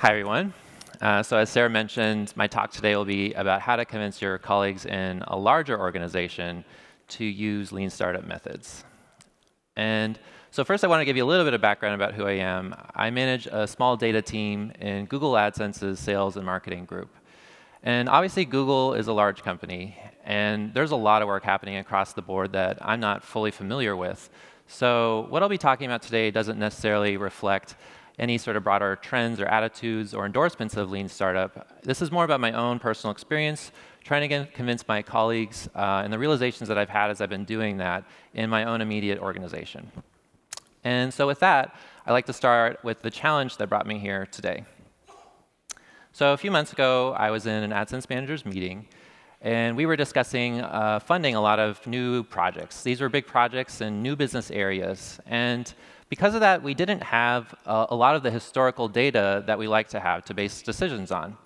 Hi, everyone. Uh, so as Sarah mentioned, my talk today will be about how to convince your colleagues in a larger organization to use lean startup methods. And so first I want to give you a little bit of background about who I am. I manage a small data team in Google AdSense's sales and marketing group. And obviously Google is a large company, and there's a lot of work happening across the board that I'm not fully familiar with. So what I'll be talking about today doesn't necessarily reflect any sort of broader trends or attitudes or endorsements of lean startup. This is more about my own personal experience, trying to get, convince my colleagues uh, and the realizations that I've had as I've been doing that in my own immediate organization. And so with that, I'd like to start with the challenge that brought me here today. So a few months ago, I was in an AdSense manager's meeting, and we were discussing uh, funding a lot of new projects. These were big projects in new business areas. And because of that, we didn't have uh, a lot of the historical data that we like to have to base decisions on.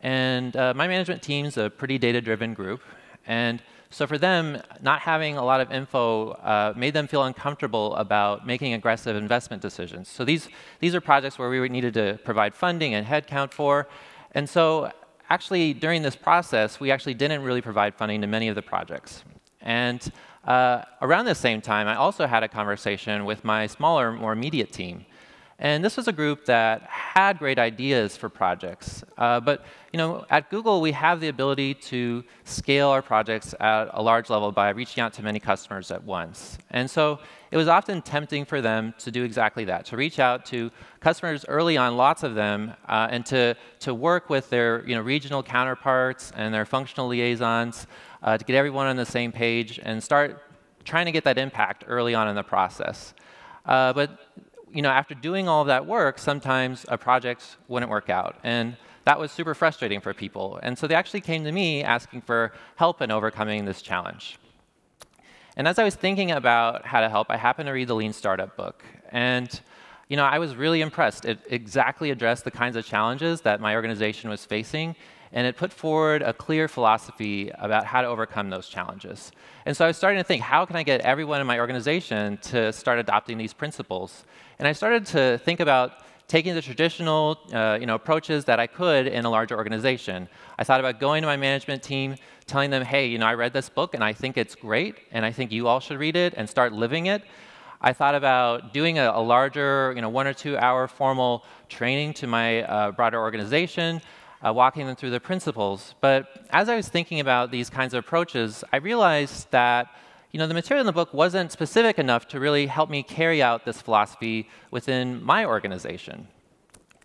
And uh, my management team's a pretty data-driven group. And so for them, not having a lot of info uh, made them feel uncomfortable about making aggressive investment decisions. So these, these are projects where we needed to provide funding and headcount for. And so actually, during this process, we actually didn't really provide funding to many of the projects. And uh, around the same time, I also had a conversation with my smaller, more immediate team. And this was a group that had great ideas for projects. Uh, but you know, at Google, we have the ability to scale our projects at a large level by reaching out to many customers at once. And so it was often tempting for them to do exactly that, to reach out to customers early on, lots of them, uh, and to, to work with their you know, regional counterparts and their functional liaisons uh, to get everyone on the same page and start trying to get that impact early on in the process. Uh, but you know, after doing all of that work, sometimes a project wouldn't work out. And that was super frustrating for people. And so they actually came to me asking for help in overcoming this challenge. And as I was thinking about how to help, I happened to read the Lean Startup book. And you know, I was really impressed. It exactly addressed the kinds of challenges that my organization was facing and it put forward a clear philosophy about how to overcome those challenges. And so I was starting to think, how can I get everyone in my organization to start adopting these principles? And I started to think about taking the traditional uh, you know, approaches that I could in a larger organization. I thought about going to my management team, telling them, hey, you know, I read this book and I think it's great, and I think you all should read it and start living it. I thought about doing a, a larger, you know, one or two hour formal training to my uh, broader organization uh, walking them through the principles. But as I was thinking about these kinds of approaches, I realized that you know, the material in the book wasn't specific enough to really help me carry out this philosophy within my organization.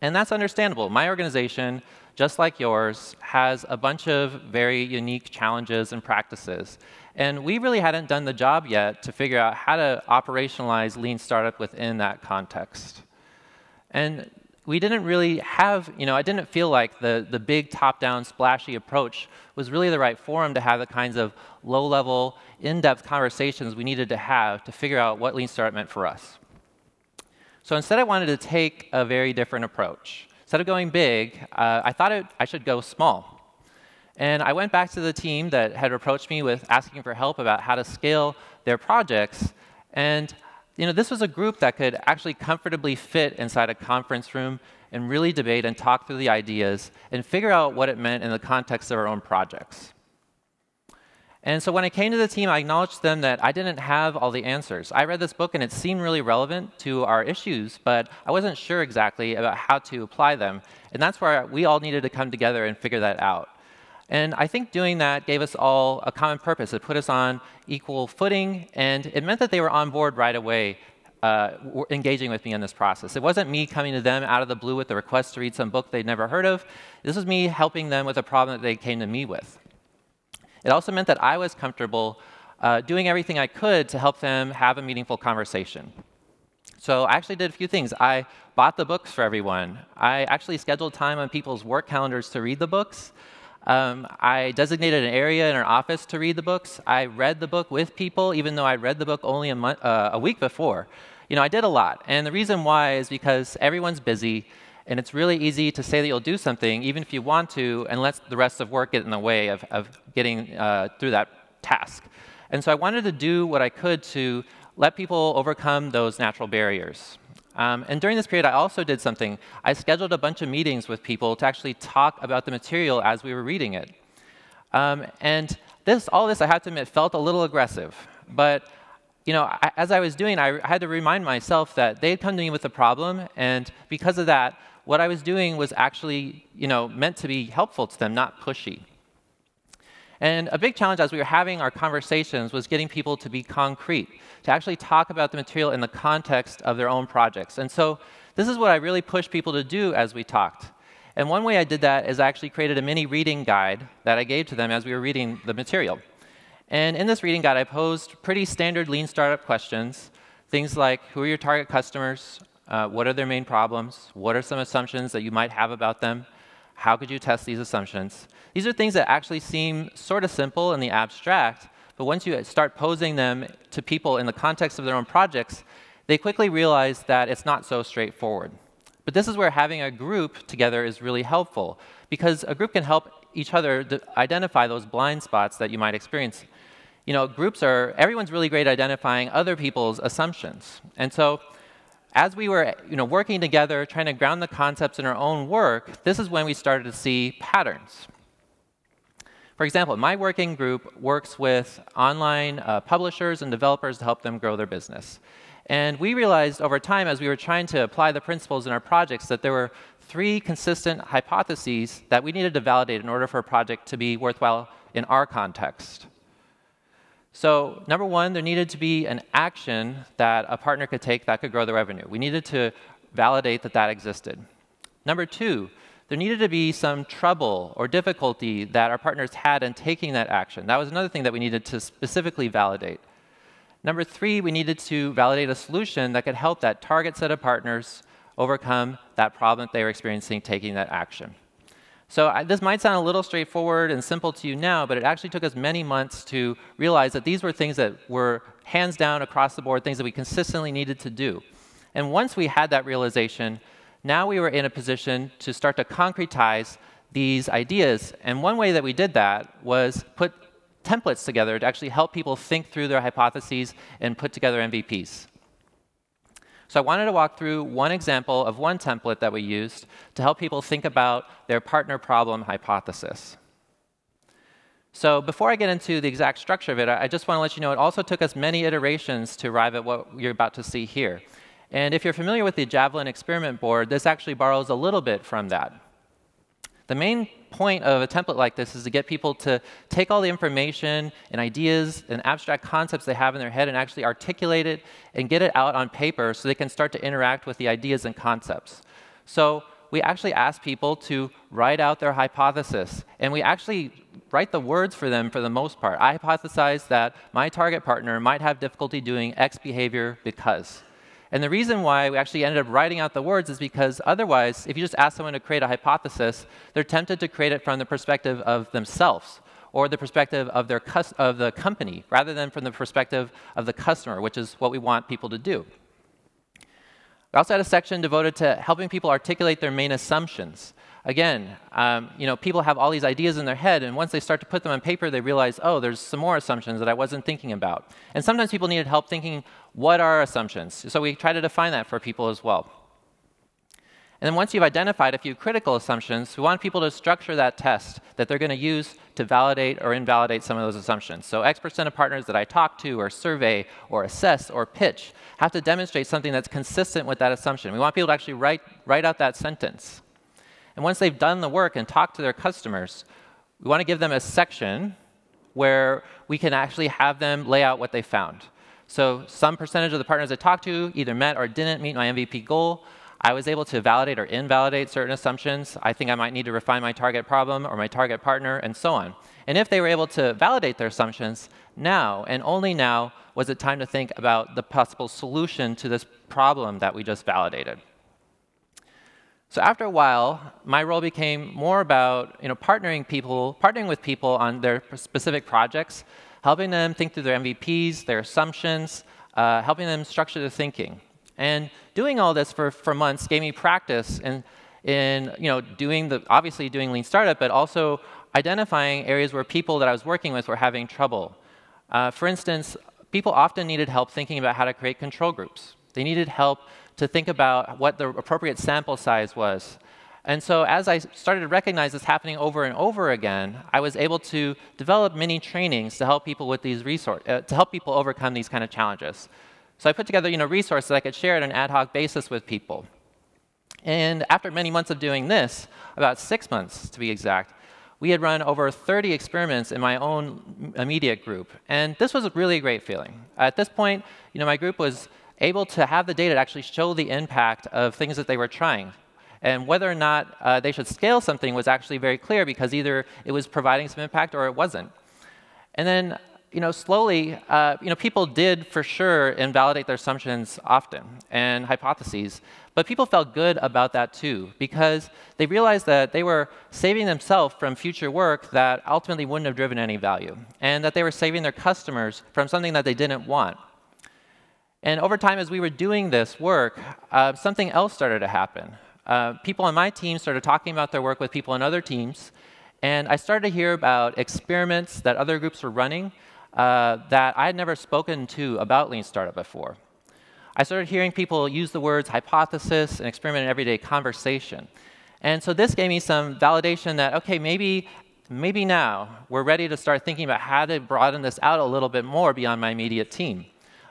And that's understandable. My organization, just like yours, has a bunch of very unique challenges and practices. And we really hadn't done the job yet to figure out how to operationalize lean startup within that context. And we didn't really have, you know, I didn't feel like the, the big top-down splashy approach was really the right forum to have the kinds of low-level, in-depth conversations we needed to have to figure out what Lean Startup meant for us. So instead, I wanted to take a very different approach. Instead of going big, uh, I thought it, I should go small. And I went back to the team that had approached me with asking for help about how to scale their projects, and you know, this was a group that could actually comfortably fit inside a conference room and really debate and talk through the ideas and figure out what it meant in the context of our own projects. And so when I came to the team, I acknowledged them that I didn't have all the answers. I read this book and it seemed really relevant to our issues, but I wasn't sure exactly about how to apply them. And that's where we all needed to come together and figure that out. And I think doing that gave us all a common purpose. It put us on equal footing, and it meant that they were on board right away, uh, engaging with me in this process. It wasn't me coming to them out of the blue with a request to read some book they'd never heard of. This was me helping them with a problem that they came to me with. It also meant that I was comfortable uh, doing everything I could to help them have a meaningful conversation. So I actually did a few things. I bought the books for everyone. I actually scheduled time on people's work calendars to read the books. Um, I designated an area in our office to read the books. I read the book with people, even though I read the book only a, month, uh, a week before. You know, I did a lot. And the reason why is because everyone's busy, and it's really easy to say that you'll do something, even if you want to, and let the rest of work get in the way of, of getting uh, through that task. And so I wanted to do what I could to let people overcome those natural barriers. Um, and during this period, I also did something. I scheduled a bunch of meetings with people to actually talk about the material as we were reading it. Um, and this, all this, I have to admit, felt a little aggressive. But you know, I, as I was doing, I, I had to remind myself that they had come to me with a problem, and because of that, what I was doing was actually, you know, meant to be helpful to them, not pushy. And a big challenge as we were having our conversations was getting people to be concrete, to actually talk about the material in the context of their own projects. And so this is what I really pushed people to do as we talked. And one way I did that is I actually created a mini reading guide that I gave to them as we were reading the material. And in this reading guide, I posed pretty standard lean startup questions, things like who are your target customers? Uh, what are their main problems? What are some assumptions that you might have about them? How could you test these assumptions? These are things that actually seem sort of simple in the abstract, but once you start posing them to people in the context of their own projects, they quickly realize that it's not so straightforward. But this is where having a group together is really helpful, because a group can help each other identify those blind spots that you might experience. You know, groups are, everyone's really great at identifying other people's assumptions. And so as we were you know, working together, trying to ground the concepts in our own work, this is when we started to see patterns. For example, my working group works with online uh, publishers and developers to help them grow their business. And we realized over time, as we were trying to apply the principles in our projects, that there were three consistent hypotheses that we needed to validate in order for a project to be worthwhile in our context. So, number one, there needed to be an action that a partner could take that could grow the revenue. We needed to validate that that existed. Number two, there needed to be some trouble or difficulty that our partners had in taking that action. That was another thing that we needed to specifically validate. Number three, we needed to validate a solution that could help that target set of partners overcome that problem that they were experiencing taking that action. So I, this might sound a little straightforward and simple to you now, but it actually took us many months to realize that these were things that were hands down across the board, things that we consistently needed to do. And once we had that realization, now we were in a position to start to concretize these ideas. And one way that we did that was put templates together to actually help people think through their hypotheses and put together MVPs. So I wanted to walk through one example of one template that we used to help people think about their partner problem hypothesis. So before I get into the exact structure of it, I just want to let you know it also took us many iterations to arrive at what you're about to see here. And if you're familiar with the Javelin experiment board, this actually borrows a little bit from that. The main point of a template like this is to get people to take all the information and ideas and abstract concepts they have in their head and actually articulate it and get it out on paper so they can start to interact with the ideas and concepts. So we actually ask people to write out their hypothesis, and we actually write the words for them for the most part. I hypothesize that my target partner might have difficulty doing X behavior because. And the reason why we actually ended up writing out the words is because otherwise, if you just ask someone to create a hypothesis, they're tempted to create it from the perspective of themselves or the perspective of, their of the company rather than from the perspective of the customer, which is what we want people to do. We also had a section devoted to helping people articulate their main assumptions. Again, um, you know, people have all these ideas in their head, and once they start to put them on paper, they realize, oh, there's some more assumptions that I wasn't thinking about. And sometimes people needed help thinking, what are assumptions? So we try to define that for people as well. And then once you've identified a few critical assumptions, we want people to structure that test that they're going to use to validate or invalidate some of those assumptions. So X percent of partners that I talk to or survey or assess or pitch have to demonstrate something that's consistent with that assumption. We want people to actually write, write out that sentence. And once they've done the work and talked to their customers, we want to give them a section where we can actually have them lay out what they found. So some percentage of the partners I talked to either met or didn't meet my MVP goal. I was able to validate or invalidate certain assumptions. I think I might need to refine my target problem or my target partner, and so on. And if they were able to validate their assumptions, now and only now was it time to think about the possible solution to this problem that we just validated. So after a while, my role became more about you know, partnering people, partnering with people on their specific projects helping them think through their MVPs, their assumptions, uh, helping them structure their thinking. And doing all this for, for months gave me practice in, in you know, doing the, obviously doing lean startup, but also identifying areas where people that I was working with were having trouble. Uh, for instance, people often needed help thinking about how to create control groups. They needed help to think about what the appropriate sample size was. And so as I started to recognize this happening over and over again, I was able to develop mini trainings to help people with these resources, uh, to help people overcome these kind of challenges. So I put together you know, resources that I could share on an ad hoc basis with people. And after many months of doing this, about six months to be exact, we had run over 30 experiments in my own immediate group. And this was a really great feeling. At this point, you know, my group was able to have the data to actually show the impact of things that they were trying. And whether or not uh, they should scale something was actually very clear because either it was providing some impact or it wasn't. And then, you know, slowly, uh, you know, people did for sure invalidate their assumptions often and hypotheses. But people felt good about that too because they realized that they were saving themselves from future work that ultimately wouldn't have driven any value, and that they were saving their customers from something that they didn't want. And over time, as we were doing this work, uh, something else started to happen uh, people on my team started talking about their work with people on other teams, and I started to hear about experiments that other groups were running uh, that I had never spoken to about Lean Startup before. I started hearing people use the words hypothesis and experiment in everyday conversation. And so this gave me some validation that, okay, maybe, maybe now we're ready to start thinking about how to broaden this out a little bit more beyond my immediate team.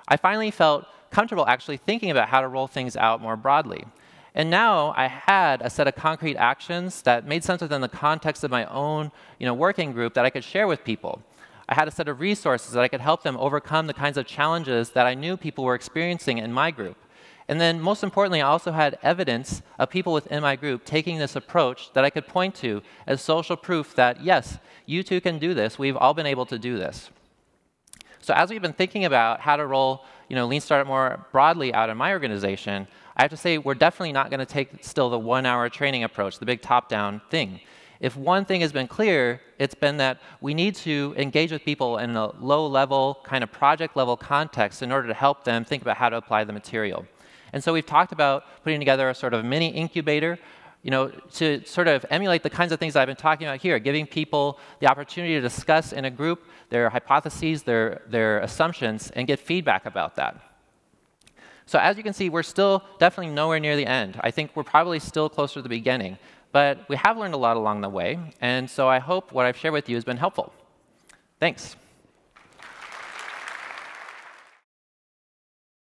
I finally felt comfortable actually thinking about how to roll things out more broadly. And now I had a set of concrete actions that made sense within the context of my own you know, working group that I could share with people. I had a set of resources that I could help them overcome the kinds of challenges that I knew people were experiencing in my group. And then, most importantly, I also had evidence of people within my group taking this approach that I could point to as social proof that, yes, you too can do this. We've all been able to do this. So, as we've been thinking about how to roll you know, Lean Startup more broadly out in my organization, I have to say we're definitely not going to take still the one hour training approach, the big top down thing. If one thing has been clear, it's been that we need to engage with people in a low level, kind of project level context in order to help them think about how to apply the material. And so we've talked about putting together a sort of mini incubator you know, to sort of emulate the kinds of things I've been talking about here, giving people the opportunity to discuss in a group their hypotheses, their, their assumptions, and get feedback about that. So as you can see, we're still definitely nowhere near the end. I think we're probably still closer to the beginning. But we have learned a lot along the way, and so I hope what I've shared with you has been helpful. Thanks.